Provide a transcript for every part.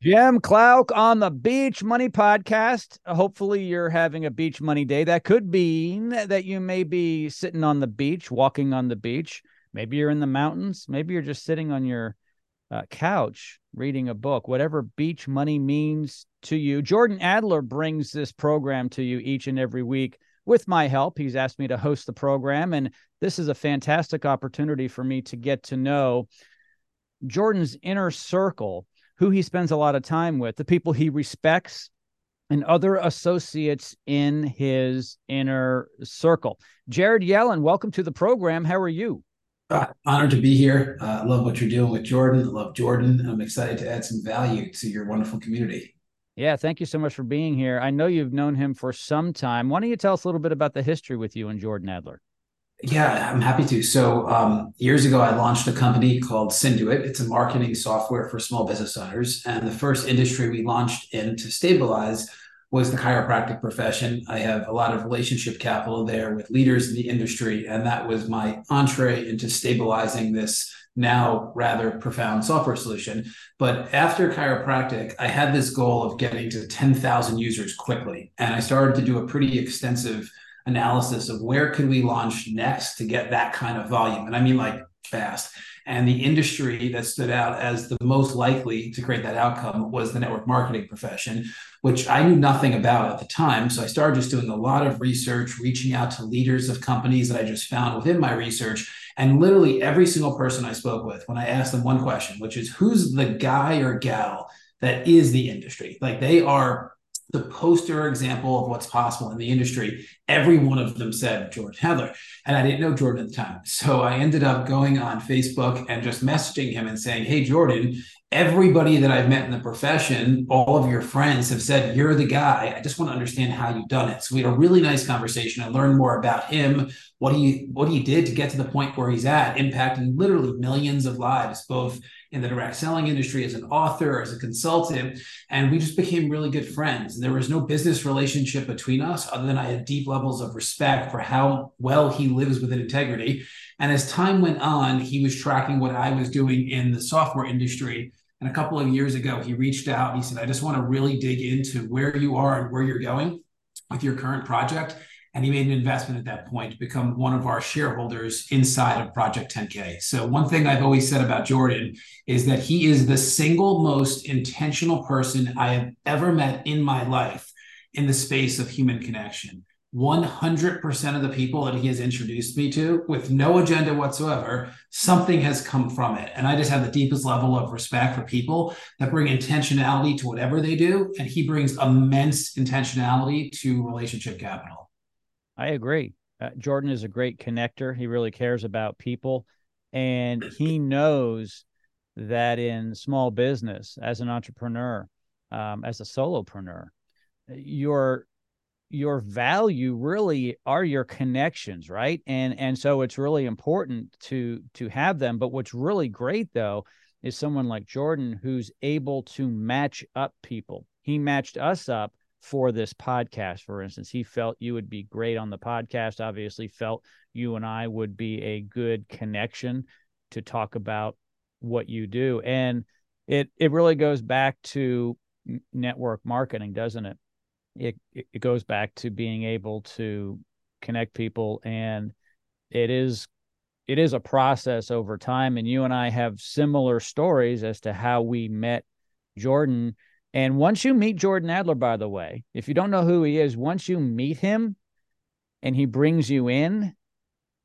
Jim Klauck on the Beach Money Podcast. Hopefully, you're having a beach money day. That could mean that you may be sitting on the beach, walking on the beach. Maybe you're in the mountains. Maybe you're just sitting on your uh, couch reading a book. Whatever beach money means to you. Jordan Adler brings this program to you each and every week with my help. He's asked me to host the program, and this is a fantastic opportunity for me to get to know Jordan's inner circle who he spends a lot of time with, the people he respects, and other associates in his inner circle. Jared Yellin, welcome to the program. How are you? Uh, honored to be here. I uh, love what you're doing with Jordan. I love Jordan. I'm excited to add some value to your wonderful community. Yeah, thank you so much for being here. I know you've known him for some time. Why don't you tell us a little bit about the history with you and Jordan Adler? Yeah, I'm happy to. So um, years ago, I launched a company called Synduit. It's a marketing software for small business owners. And the first industry we launched in to stabilize was the chiropractic profession. I have a lot of relationship capital there with leaders in the industry. And that was my entree into stabilizing this now rather profound software solution. But after chiropractic, I had this goal of getting to 10,000 users quickly. And I started to do a pretty extensive analysis of where could we launch next to get that kind of volume. And i mean like fast. And the industry that stood out as the most likely to create that outcome was the network marketing profession which i knew nothing about at the time. So i started just doing a lot of research reaching out to leaders of companies that i just found within my research. And literally every single person i spoke with when i asked them one question which is who's the guy or gal that is the industry? Like they are the poster example of what's possible in the industry. Every one of them said Jordan Adler. And I didn't know Jordan at the time. So I ended up going on Facebook and just messaging him and saying, Hey, Jordan, everybody that I've met in the profession, all of your friends have said, You're the guy. I just want to understand how you've done it. So we had a really nice conversation. I learned more about him, what he what he did to get to the point where he's at, impacting literally millions of lives, both in the direct selling industry as an author, as a consultant, and we just became really good friends. And there was no business relationship between us other than I had deep levels of respect for how well he lives with integrity. And as time went on, he was tracking what I was doing in the software industry. And a couple of years ago, he reached out and he said, I just want to really dig into where you are and where you're going with your current project and he made an investment at that point to become one of our shareholders inside of Project 10K. So, one thing I've always said about Jordan is that he is the single most intentional person I have ever met in my life in the space of human connection. 100% of the people that he has introduced me to, with no agenda whatsoever, something has come from it. And I just have the deepest level of respect for people that bring intentionality to whatever they do. And he brings immense intentionality to relationship capital. I agree. Uh, Jordan is a great connector. He really cares about people, and he knows that in small business, as an entrepreneur, um, as a solopreneur, your your value really are your connections, right? And and so it's really important to to have them. But what's really great though is someone like Jordan who's able to match up people. He matched us up for this podcast, for instance. He felt you would be great on the podcast, obviously, felt you and I would be a good connection to talk about what you do. And it it really goes back to network marketing, doesn't it? It it goes back to being able to connect people and it is it is a process over time and you and I have similar stories as to how we met Jordan and once you meet Jordan Adler, by the way, if you don't know who he is, once you meet him and he brings you in,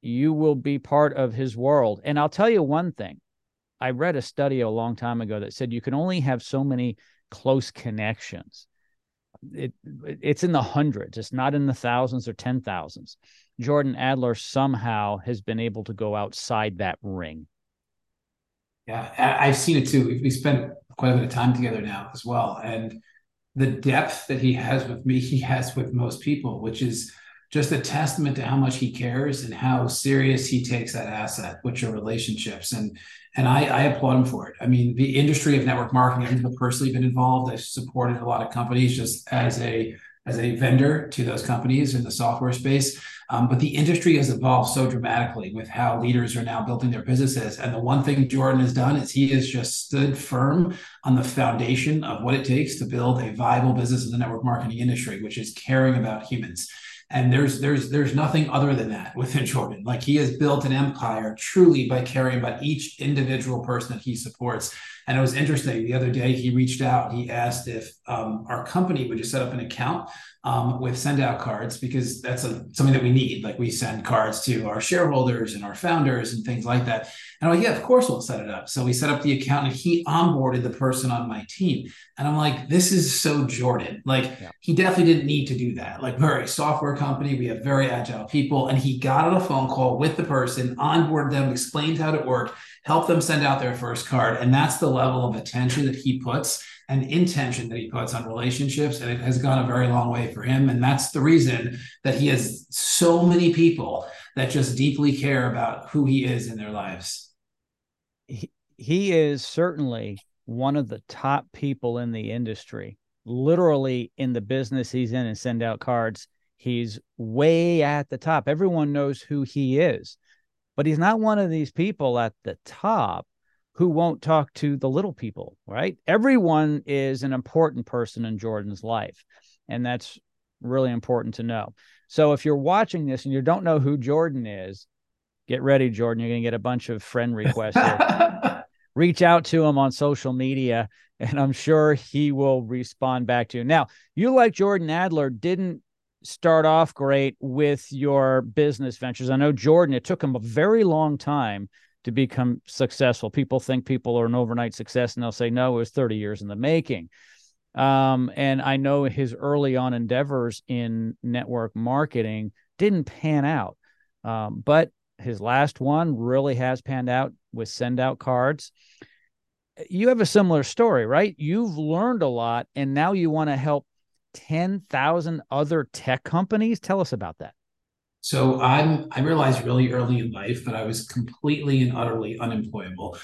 you will be part of his world. And I'll tell you one thing I read a study a long time ago that said you can only have so many close connections. It, it's in the hundreds, it's not in the thousands or ten thousands. Jordan Adler somehow has been able to go outside that ring. Yeah, I've seen it too. We spent quite a bit of time together now as well. And the depth that he has with me, he has with most people, which is just a testament to how much he cares and how serious he takes that asset, which are relationships. And and I, I applaud him for it. I mean, the industry of network marketing, I've personally been involved. I've supported a lot of companies just as a as a vendor to those companies in the software space. Um, but the industry has evolved so dramatically with how leaders are now building their businesses. And the one thing Jordan has done is he has just stood firm on the foundation of what it takes to build a viable business in the network marketing industry, which is caring about humans. And there's there's there's nothing other than that within Jordan. Like he has built an empire truly by caring about each individual person that he supports. And it was interesting. The other day, he reached out. He asked if um, our company would just set up an account um, with SendOutCards because that's a, something that we need. Like we send cards to our shareholders and our founders and things like that. And I'm like, yeah, of course we'll set it up. So we set up the account and he onboarded the person on my team. And I'm like, this is so Jordan. Like yeah. he definitely didn't need to do that. Like we're a software company. We have very agile people. And he got on a phone call with the person, onboarded them, explained how to work, helped them send out their first card. And that's the level of attention that he puts and intention that he puts on relationships. And it has gone a very long way for him. And that's the reason that he has so many people that just deeply care about who he is in their lives. He, he is certainly one of the top people in the industry, literally in the business he's in and SendOutCards. He's way at the top. Everyone knows who he is, but he's not one of these people at the top who won't talk to the little people, right? Everyone is an important person in Jordan's life. And that's really important to know. So if you're watching this and you don't know who Jordan is, get ready, Jordan. You're going to get a bunch of friend requests. Reach out to him on social media, and I'm sure he will respond back to you. Now, you, like Jordan Adler, didn't start off great with your business ventures. I know Jordan, it took him a very long time to become successful. People think people are an overnight success, and they'll say, no, it was 30 years in the making. Um, and I know his early on endeavors in network marketing didn't pan out. Um, but his last one really has panned out with SendOutCards. You have a similar story, right? You've learned a lot, and now you want to help 10,000 other tech companies. Tell us about that. So I'm I realized really early in life that I was completely and utterly unemployable.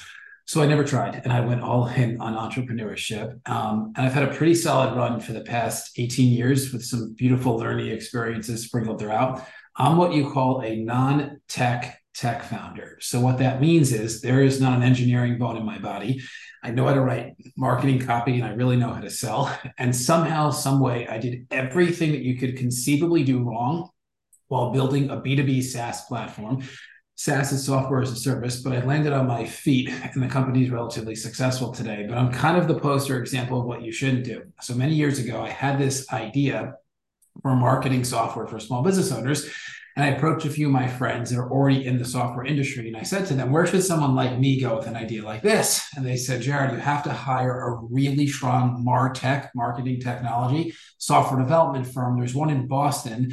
So I never tried, and I went all in on entrepreneurship. Um, and I've had a pretty solid run for the past 18 years with some beautiful learning experiences sprinkled throughout. I'm what you call a non-tech tech founder. So what that means is there is not an engineering bone in my body. I know how to write marketing copy and I really know how to sell. And somehow, some way, I did everything that you could conceivably do wrong while building a B2B SaaS platform. SaaS is software as a service, but I landed on my feet and the company is relatively successful today. But I'm kind of the poster example of what you shouldn't do. So many years ago, I had this idea for marketing software for small business owners. And I approached a few of my friends that are already in the software industry. And I said to them, Where should someone like me go with an idea like this? And they said, Jared, you have to hire a really strong MarTech, marketing technology, software development firm. There's one in Boston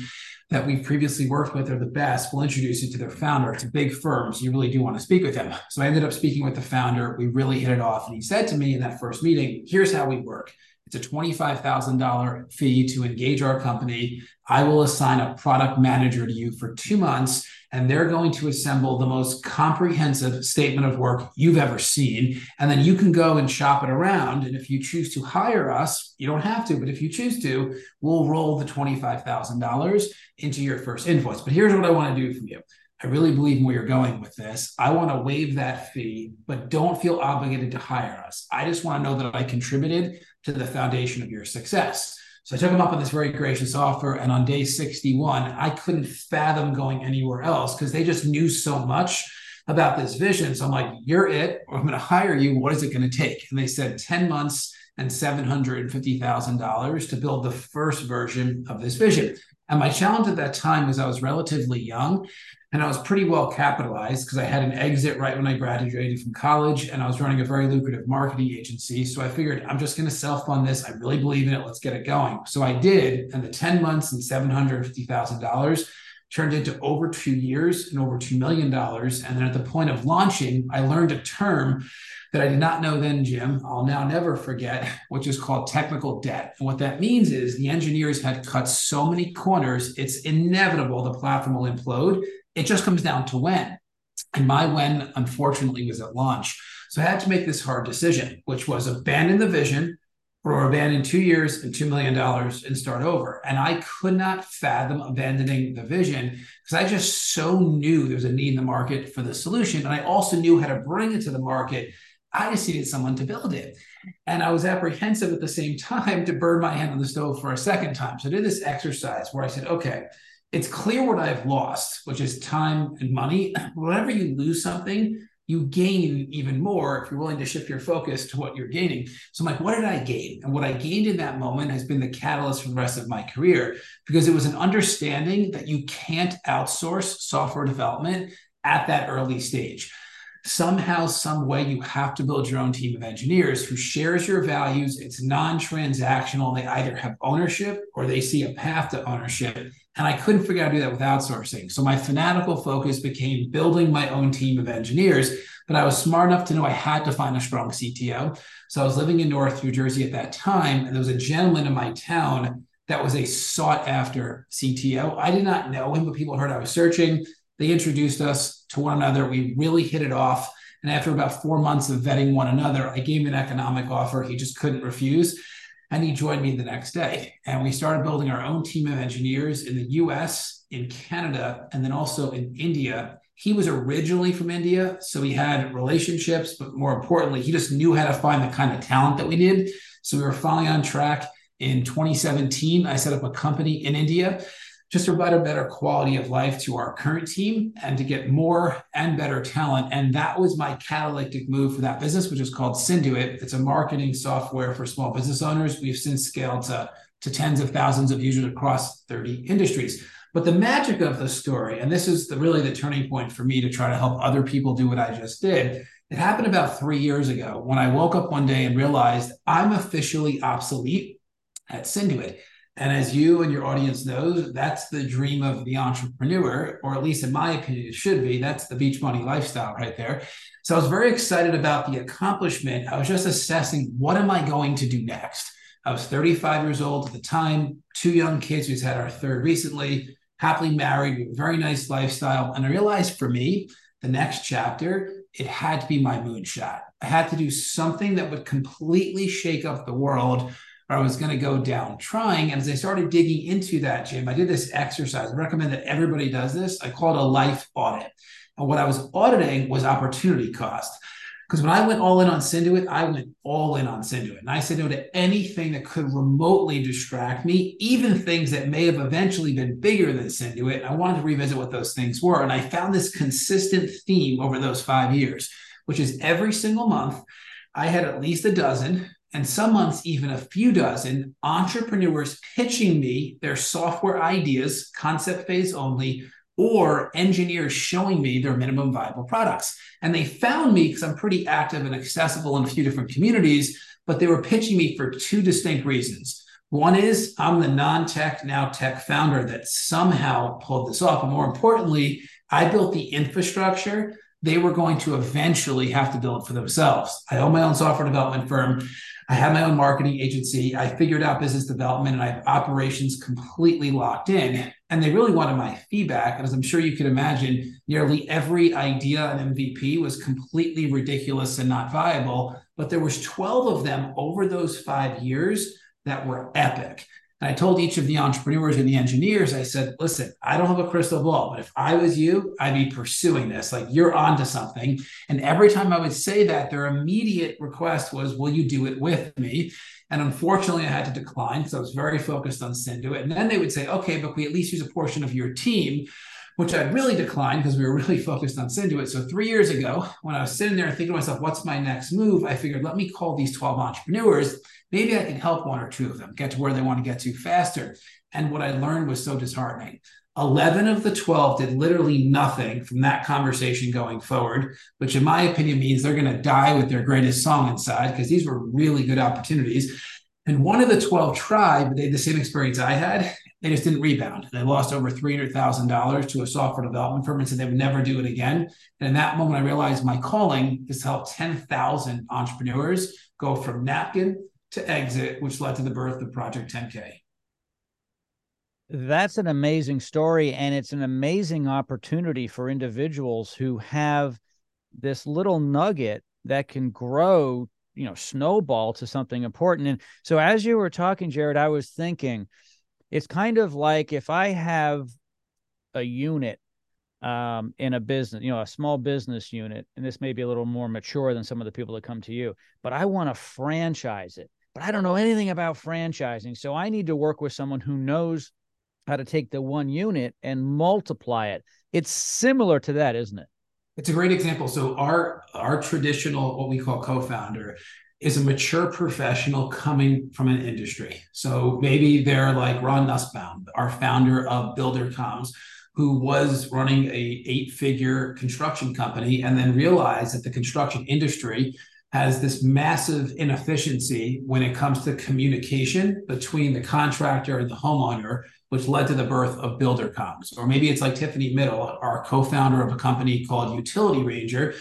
that we've previously worked with are the best. We'll introduce you to their founder. It's a big firm, so you really do want to speak with them. So I ended up speaking with the founder. We really hit it off. And he said to me in that first meeting, here's how we work. It's a $25,000 fee to engage our company. I will assign a product manager to you for two months, and they're going to assemble the most comprehensive statement of work you've ever seen. And then you can go and shop it around. And if you choose to hire us, you don't have to, but if you choose to, we'll roll the $25,000 into your first invoice. But here's what I want to do for you. I really believe in where you're going with this. I want to waive that fee, but don't feel obligated to hire us. I just want to know that I contributed to the foundation of your success. So I took him up on this very gracious offer. And on day 61, I couldn't fathom going anywhere else because they just knew so much about this vision. So I'm like, you're it, I'm going to hire you. What is it going to take? And they said 10 months and $750,000 to build the first version of this vision. And my challenge at that time was I was relatively young and I was pretty well capitalized because I had an exit right when I graduated from college and I was running a very lucrative marketing agency. So I figured I'm just going to self fund this. I really believe in it. Let's get it going. So I did. And the 10 months and $750,000 turned into over two years and over $2 million. And then at the point of launching, I learned a term that I did not know then, Jim. I'll now never forget, which is called technical debt. And what that means is the engineers had cut so many corners, it's inevitable the platform will implode it just comes down to when. And my when, unfortunately, was at launch. So I had to make this hard decision, which was abandon the vision or abandon two years and $2 million and start over. And I could not fathom abandoning the vision because I just so knew there was a need in the market for the solution. And I also knew how to bring it to the market. I just needed someone to build it. And I was apprehensive at the same time to burn my hand on the stove for a second time. So I did this exercise where I said, okay, it's clear what I've lost, which is time and money. Whenever you lose something, you gain even more if you're willing to shift your focus to what you're gaining. So I'm like, what did I gain? And what I gained in that moment has been the catalyst for the rest of my career because it was an understanding that you can't outsource software development at that early stage. Somehow, some way, you have to build your own team of engineers who shares your values. It's non-transactional. They either have ownership or they see a path to ownership and I couldn't figure out how to do that with outsourcing. So my fanatical focus became building my own team of engineers. But I was smart enough to know I had to find a strong CTO. So I was living in North New Jersey at that time, and there was a gentleman in my town that was a sought after CTO. I did not know him, but people heard I was searching. They introduced us to one another. We really hit it off. And after about four months of vetting one another, I gave him an economic offer he just couldn't refuse. And he joined me the next day. And we started building our own team of engineers in the US, in Canada, and then also in India. He was originally from India, so he had relationships, but more importantly, he just knew how to find the kind of talent that we needed. So we were finally on track. In 2017, I set up a company in India just to provide a better quality of life to our current team and to get more and better talent. And that was my catalytic move for that business, which is called Synduit. It's a marketing software for small business owners. We've since scaled to, to tens of thousands of users across 30 industries. But the magic of the story, and this is the, really the turning point for me to try to help other people do what I just did. It happened about three years ago when I woke up one day and realized I'm officially obsolete at Synduit. And as you and your audience knows, that's the dream of the entrepreneur, or at least in my opinion, it should be. That's the beach money lifestyle right there. So I was very excited about the accomplishment. I was just assessing what am I going to do next? I was 35 years old at the time, two young kids. We had our third recently, happily married, with a very nice lifestyle. And I realized for me, the next chapter, it had to be my moonshot. I had to do something that would completely shake up the world or I was going to go down trying. And as I started digging into that, Jim, I did this exercise. I recommend that everybody does this. I call it a life audit. And what I was auditing was opportunity cost. Because when I went all in on Synduit, I went all in on Synduit. And I said no to anything that could remotely distract me, even things that may have eventually been bigger than Synduit. I wanted to revisit what those things were. And I found this consistent theme over those five years, which is every single month, I had at least a dozen, and some months even a few dozen entrepreneurs pitching me their software ideas, concept phase only, or engineers showing me their minimum viable products. And they found me because I'm pretty active and accessible in a few different communities, but they were pitching me for two distinct reasons. One is I'm the non tech, now tech founder that somehow pulled this off. And more importantly, I built the infrastructure they were going to eventually have to build for themselves. I own my own software development firm. I have my own marketing agency. I figured out business development and I have operations completely locked in. And they really wanted my feedback. And as I'm sure you can imagine, nearly every idea and MVP was completely ridiculous and not viable. But there was 12 of them over those five years that were epic. And I told each of the entrepreneurs and the engineers, I said, listen, I don't have a crystal ball, but if I was you, I'd be pursuing this. Like you're onto something. And every time I would say that, their immediate request was, will you do it with me? And unfortunately, I had to decline because I was very focused on Synduit. And then they would say, okay, but we at least use a portion of your team which I'd really declined because we were really focused on Synduit. So three years ago, when I was sitting there thinking to myself, what's my next move? I figured, let me call these 12 entrepreneurs. Maybe I can help one or two of them get to where they want to get to faster. And what I learned was so disheartening. 11 of the 12 did literally nothing from that conversation going forward, which in my opinion means they're going to die with their greatest song inside because these were really good opportunities. And one of the 12 tried, but they had the same experience I had. They just didn't rebound. They lost over $300,000 to a software development firm and said they would never do it again. And in that moment, I realized my calling is to help 10,000 entrepreneurs go from napkin to exit, which led to the birth of Project 10K. That's an amazing story. And it's an amazing opportunity for individuals who have this little nugget that can grow you know snowball to something important and so as you were talking jared i was thinking it's kind of like if i have a unit um, in a business, you know, a small business unit, and this may be a little more mature than some of the people that come to you, but I want to franchise it. But I don't know anything about franchising. So I need to work with someone who knows how to take the one unit and multiply it. It's similar to that, isn't it? It's a great example. So our our traditional what we call co-founder is a mature professional coming from an industry. So maybe they're like Ron Nussbaum, our founder of Builder.coms, who was running a eight-figure construction company and then realized that the construction industry has this massive inefficiency when it comes to communication between the contractor and the homeowner, which led to the birth of Builder.coms. Or maybe it's like Tiffany Middle, our co-founder of a company called Utility Ranger,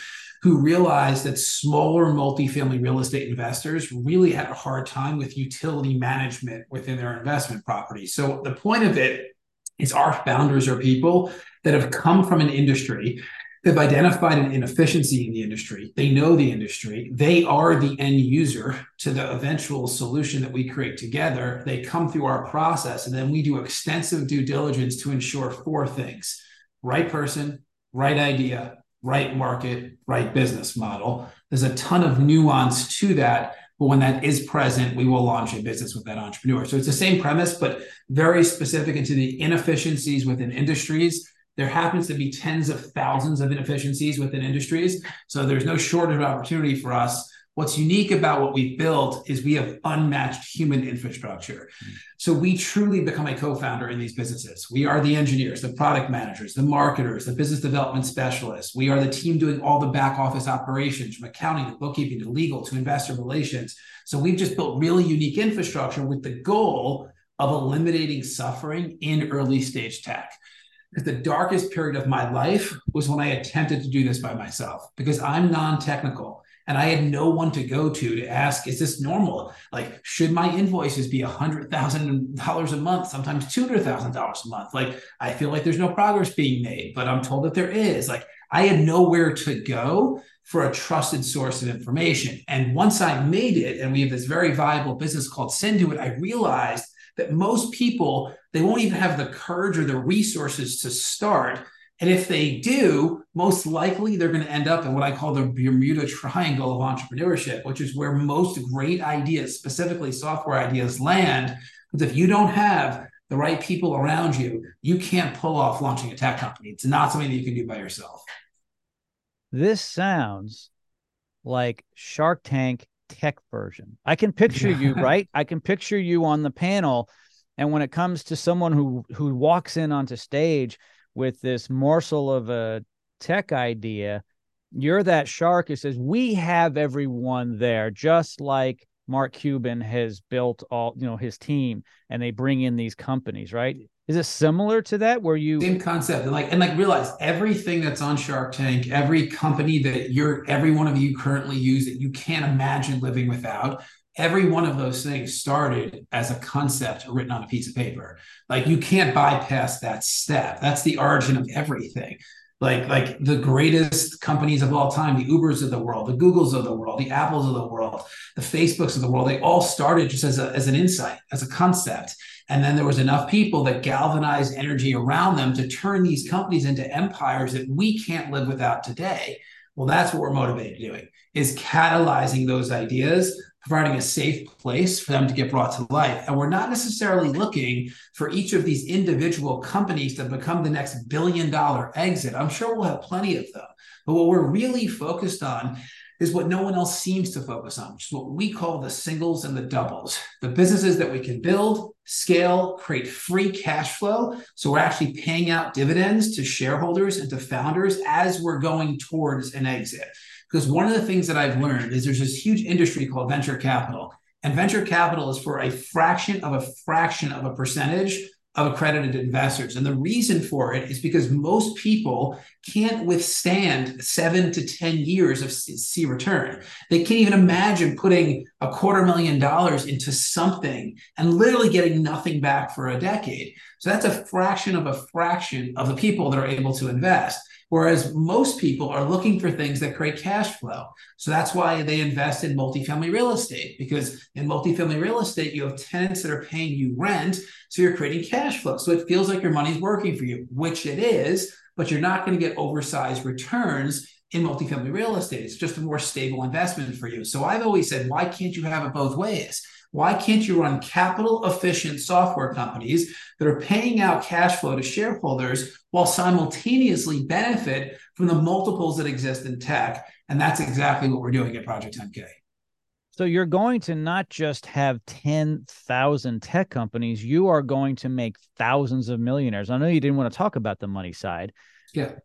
who realized that smaller multifamily real estate investors really had a hard time with utility management within their investment property. So the point of it is our founders are people that have come from an industry They've identified an inefficiency in the industry. They know the industry. They are the end user to the eventual solution that we create together. They come through our process, and then we do extensive due diligence to ensure four things right person, right idea, right market, right business model. There's a ton of nuance to that. But when that is present, we will launch a business with that entrepreneur. So it's the same premise, but very specific into the inefficiencies within industries there happens to be tens of thousands of inefficiencies within industries. So there's no shortage of opportunity for us. What's unique about what we've built is we have unmatched human infrastructure. So we truly become a co founder in these businesses. We are the engineers, the product managers, the marketers, the business development specialists. We are the team doing all the back office operations from accounting to bookkeeping to legal to investor relations. So we've just built really unique infrastructure with the goal of eliminating suffering in early stage tech the darkest period of my life was when I attempted to do this by myself because I'm non technical and I had no one to go to to ask, is this normal? Like, should my invoices be $100,000 a month, sometimes $200,000 a month? Like, I feel like there's no progress being made, but I'm told that there is. Like, I had nowhere to go for a trusted source of information. And once I made it, and we have this very viable business called Synduit, I realized that most people they won't even have the courage or the resources to start and if they do most likely they're going to end up in what i call the bermuda triangle of entrepreneurship which is where most great ideas specifically software ideas land because if you don't have the right people around you you can't pull off launching a tech company it's not something that you can do by yourself this sounds like shark tank tech version. I can picture you, right? I can picture you on the panel. And when it comes to someone who who walks in onto stage with this morsel of a tech idea, you're that shark who says, We have everyone there, just like Mark Cuban has built all, you know, his team and they bring in these companies, right? Is it similar to that where you same concept and like and like realize everything that's on Shark Tank, every company that you're every one of you currently use that you can't imagine living without, every one of those things started as a concept written on a piece of paper. Like you can't bypass that step. That's the origin of everything. Like like the greatest companies of all time, the Ubers of the world, the Googles of the world, the Apples of the world, the Facebooks of the world, they all started just as, a, as an insight, as a concept and then there was enough people that galvanized energy around them to turn these companies into empires that we can't live without today. Well, that's what we're motivated doing is catalyzing those ideas, providing a safe place for them to get brought to life. And we're not necessarily looking for each of these individual companies to become the next billion dollar exit. I'm sure we'll have plenty of them. But what we're really focused on is what no one else seems to focus on, which is what we call the singles and the doubles, the businesses that we can build, scale, create free cash flow. So we're actually paying out dividends to shareholders and to founders as we're going towards an exit. Because one of the things that I've learned is there's this huge industry called venture capital. And venture capital is for a fraction of a fraction of a percentage of accredited investors. And the reason for it is because most people can't withstand seven to 10 years of C return. They can't even imagine putting a quarter million dollars into something and literally getting nothing back for a decade. So that's a fraction of a fraction of the people that are able to invest. Whereas most people are looking for things that create cash flow. So that's why they invest in multifamily real estate, because in multifamily real estate, you have tenants that are paying you rent. So you're creating cash flow. So it feels like your money's working for you, which it is, but you're not going to get oversized returns in multifamily real estate. It's just a more stable investment for you. So I've always said, why can't you have it both ways? Why can't you run capital efficient software companies that are paying out cash flow to shareholders while simultaneously benefit from the multiples that exist in tech? And that's exactly what we're doing at Project 10K. So you're going to not just have 10,000 tech companies, you are going to make thousands of millionaires. I know you didn't want to talk about the money side. Yeah.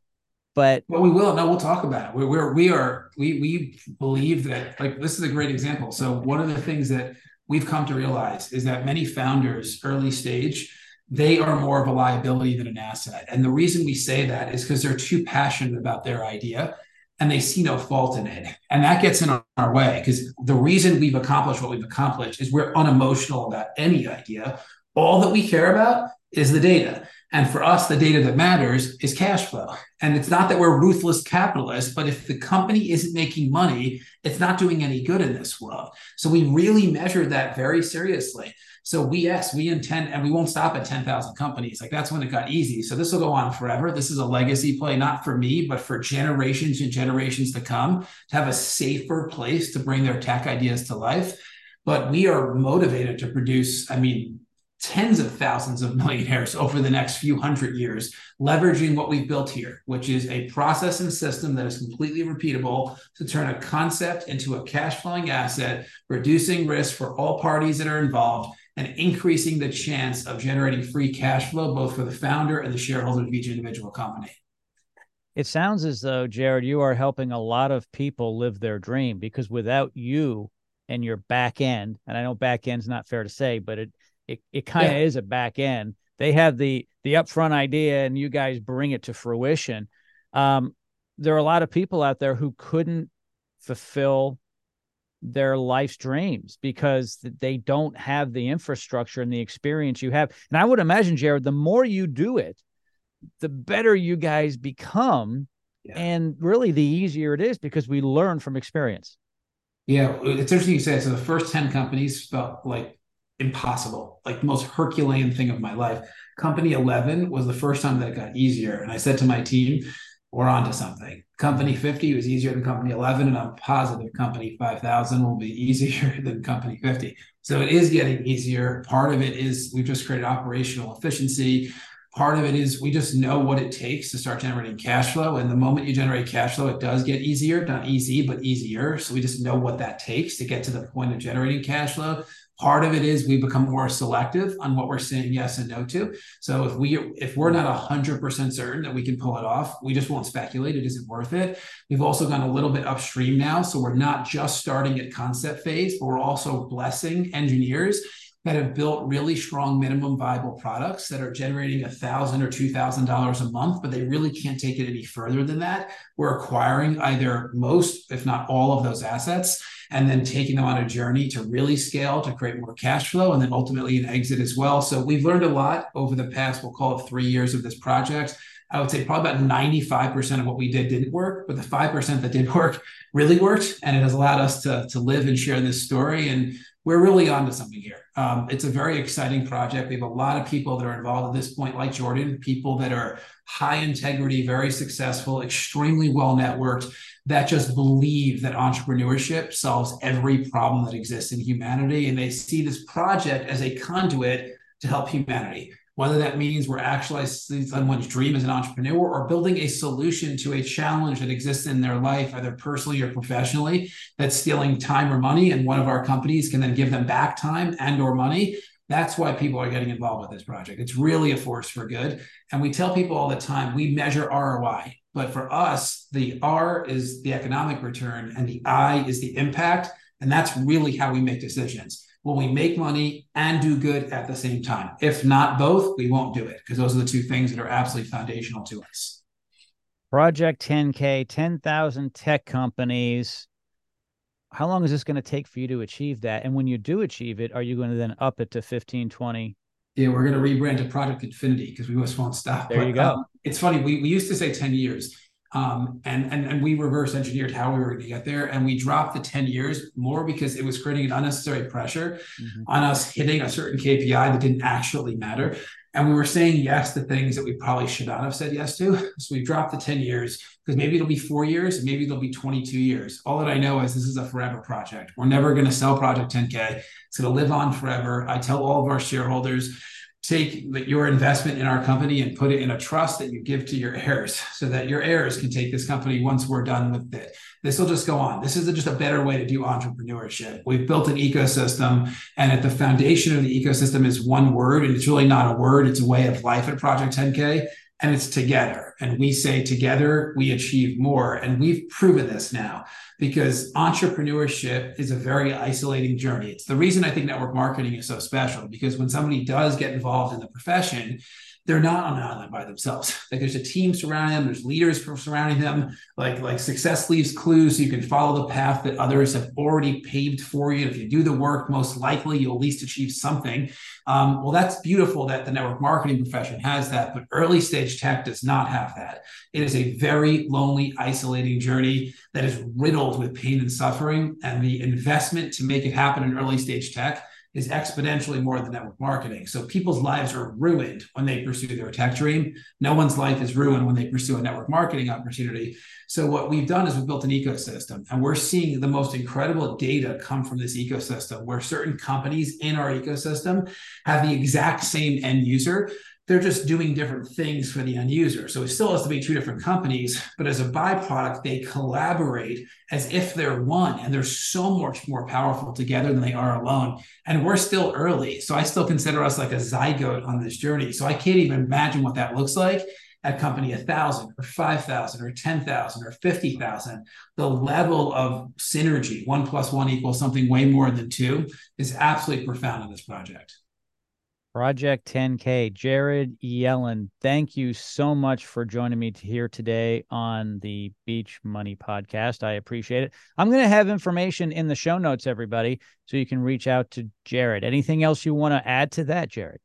But well, we will. No, we'll talk about it. We're, we're we are we we believe that like this is a great example. So one of the things that we've come to realize is that many founders, early stage, they are more of a liability than an asset. And the reason we say that is because they're too passionate about their idea and they see no fault in it. And that gets in our way because the reason we've accomplished what we've accomplished is we're unemotional about any idea. All that we care about is the data. And for us, the data that matters is cash flow. And it's not that we're ruthless capitalists, but if the company isn't making money, it's not doing any good in this world. So we really measure that very seriously. So we, yes, we intend, and we won't stop at 10,000 companies. Like that's when it got easy. So this will go on forever. This is a legacy play, not for me, but for generations and generations to come to have a safer place to bring their tech ideas to life. But we are motivated to produce, I mean, tens of thousands of millionaires over the next few hundred years, leveraging what we've built here, which is a process and system that is completely repeatable to turn a concept into a cash flowing asset, reducing risk for all parties that are involved, and increasing the chance of generating free cash flow both for the founder and the shareholders of each individual company. It sounds as though, Jared, you are helping a lot of people live their dream because without you and your back end, and I know back end's not fair to say, but it it, it kind of yeah. is a back end. They have the the upfront idea, and you guys bring it to fruition. Um, there are a lot of people out there who couldn't fulfill their life's dreams because they don't have the infrastructure and the experience you have. And I would imagine, Jared, the more you do it, the better you guys become. Yeah. And really, the easier it is because we learn from experience. Yeah, it's interesting you say. So the first ten companies felt like impossible, like the most Herculean thing of my life. Company 11 was the first time that it got easier. And I said to my team, we're on to something. Company 50 was easier than company 11, and I'm positive company 5000 will be easier than company 50. So it is getting easier. Part of it is we've just created operational efficiency. Part of it is we just know what it takes to start generating cash flow. And the moment you generate cash flow, it does get easier, not easy, but easier. So we just know what that takes to get to the point of generating cash flow. Part of it is we become more selective on what we're saying yes and no to. So if we if we're not hundred percent certain that we can pull it off, we just won't speculate. It isn't worth it. We've also gone a little bit upstream now, so we're not just starting at concept phase, but we're also blessing engineers that have built really strong minimum viable products that are generating a thousand or two thousand dollars a month, but they really can't take it any further than that. We're acquiring either most, if not all, of those assets and then taking them on a journey to really scale to create more cash flow and then ultimately an exit as well. So we've learned a lot over the past, we'll call it three years of this project. I would say probably about 95% of what we did didn't work, but the 5% that did work really worked. And it has allowed us to, to live and share this story. And we're really onto something here. Um, it's a very exciting project. We have a lot of people that are involved at this point, like Jordan, people that are high integrity, very successful, extremely well networked, that just believe that entrepreneurship solves every problem that exists in humanity. And they see this project as a conduit to help humanity whether that means we're actualizing someone's dream as an entrepreneur or building a solution to a challenge that exists in their life, either personally or professionally, that's stealing time or money. And one of our companies can then give them back time and or money. That's why people are getting involved with this project. It's really a force for good. And we tell people all the time, we measure ROI. But for us, the R is the economic return and the I is the impact. And that's really how we make decisions will we make money and do good at the same time? If not both, we won't do it because those are the two things that are absolutely foundational to us. Project 10K, 10,000 tech companies. How long is this going to take for you to achieve that? And when you do achieve it, are you going to then up it to 15, 20? Yeah, we're going to rebrand to Project Infinity because we just won't stop. There but, you go. Um, it's funny. We, we used to say 10 years. Um, and, and and we reverse engineered how we were going to get there, and we dropped the ten years more because it was creating an unnecessary pressure mm-hmm. on us hitting a certain KPI that didn't actually matter. And we were saying yes to things that we probably should not have said yes to. So we dropped the 10 years because maybe it'll be four years, maybe it'll be 22 years. All that I know is this is a forever project. We're never going to sell Project 10K. It's going to live on forever. I tell all of our shareholders, take your investment in our company and put it in a trust that you give to your heirs so that your heirs can take this company once we're done with it. This will just go on. This is just a better way to do entrepreneurship. We've built an ecosystem, and at the foundation of the ecosystem is one word, and it's really not a word, it's a way of life at Project 10K and it's together. And we say together we achieve more. And we've proven this now because entrepreneurship is a very isolating journey. It's the reason I think network marketing is so special because when somebody does get involved in the profession, they're not on an island by themselves. Like there's a team surrounding them, there's leaders surrounding them. Like like success leaves clues, so you can follow the path that others have already paved for you. If you do the work, most likely you'll at least achieve something. Um, well, that's beautiful that the network marketing profession has that, but early stage tech does not have that. It is a very lonely, isolating journey that is riddled with pain and suffering, and the investment to make it happen in early stage tech is exponentially more than network marketing. So people's lives are ruined when they pursue their tech dream. No one's life is ruined when they pursue a network marketing opportunity. So what we've done is we've built an ecosystem and we're seeing the most incredible data come from this ecosystem where certain companies in our ecosystem have the exact same end user they're just doing different things for the end user. So it still has to be two different companies, but as a byproduct, they collaborate as if they're one and they're so much more powerful together than they are alone. And we're still early. So I still consider us like a zygote on this journey. So I can't even imagine what that looks like at company 1000 or 5000 or 10000 or 50000 the level of synergy one plus one equals something way more than two is absolutely profound in this project Project 10K. Jared Yellin, thank you so much for joining me here today on the Beach Money Podcast. I appreciate it. I'm going to have information in the show notes, everybody, so you can reach out to Jared. Anything else you want to add to that, Jared?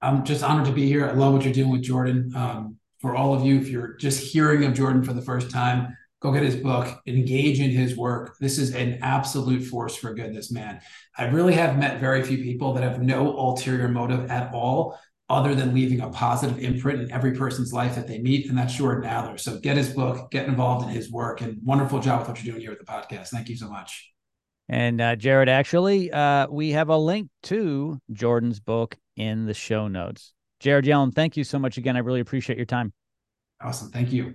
I'm just honored to be here. I love what you're doing with Jordan. Um, for all of you, if you're just hearing of Jordan for the first time, go get his book, engage in his work. This is an absolute force for good, this man. I really have met very few people that have no ulterior motive at all, other than leaving a positive imprint in every person's life that they meet. And that's Jordan Adler. So get his book, get involved in his work, and wonderful job with what you're doing here with the podcast. Thank you so much. And uh, Jared, actually, uh, we have a link to Jordan's book in the show notes. Jared Yellin, thank you so much again. I really appreciate your time. Awesome. Thank you.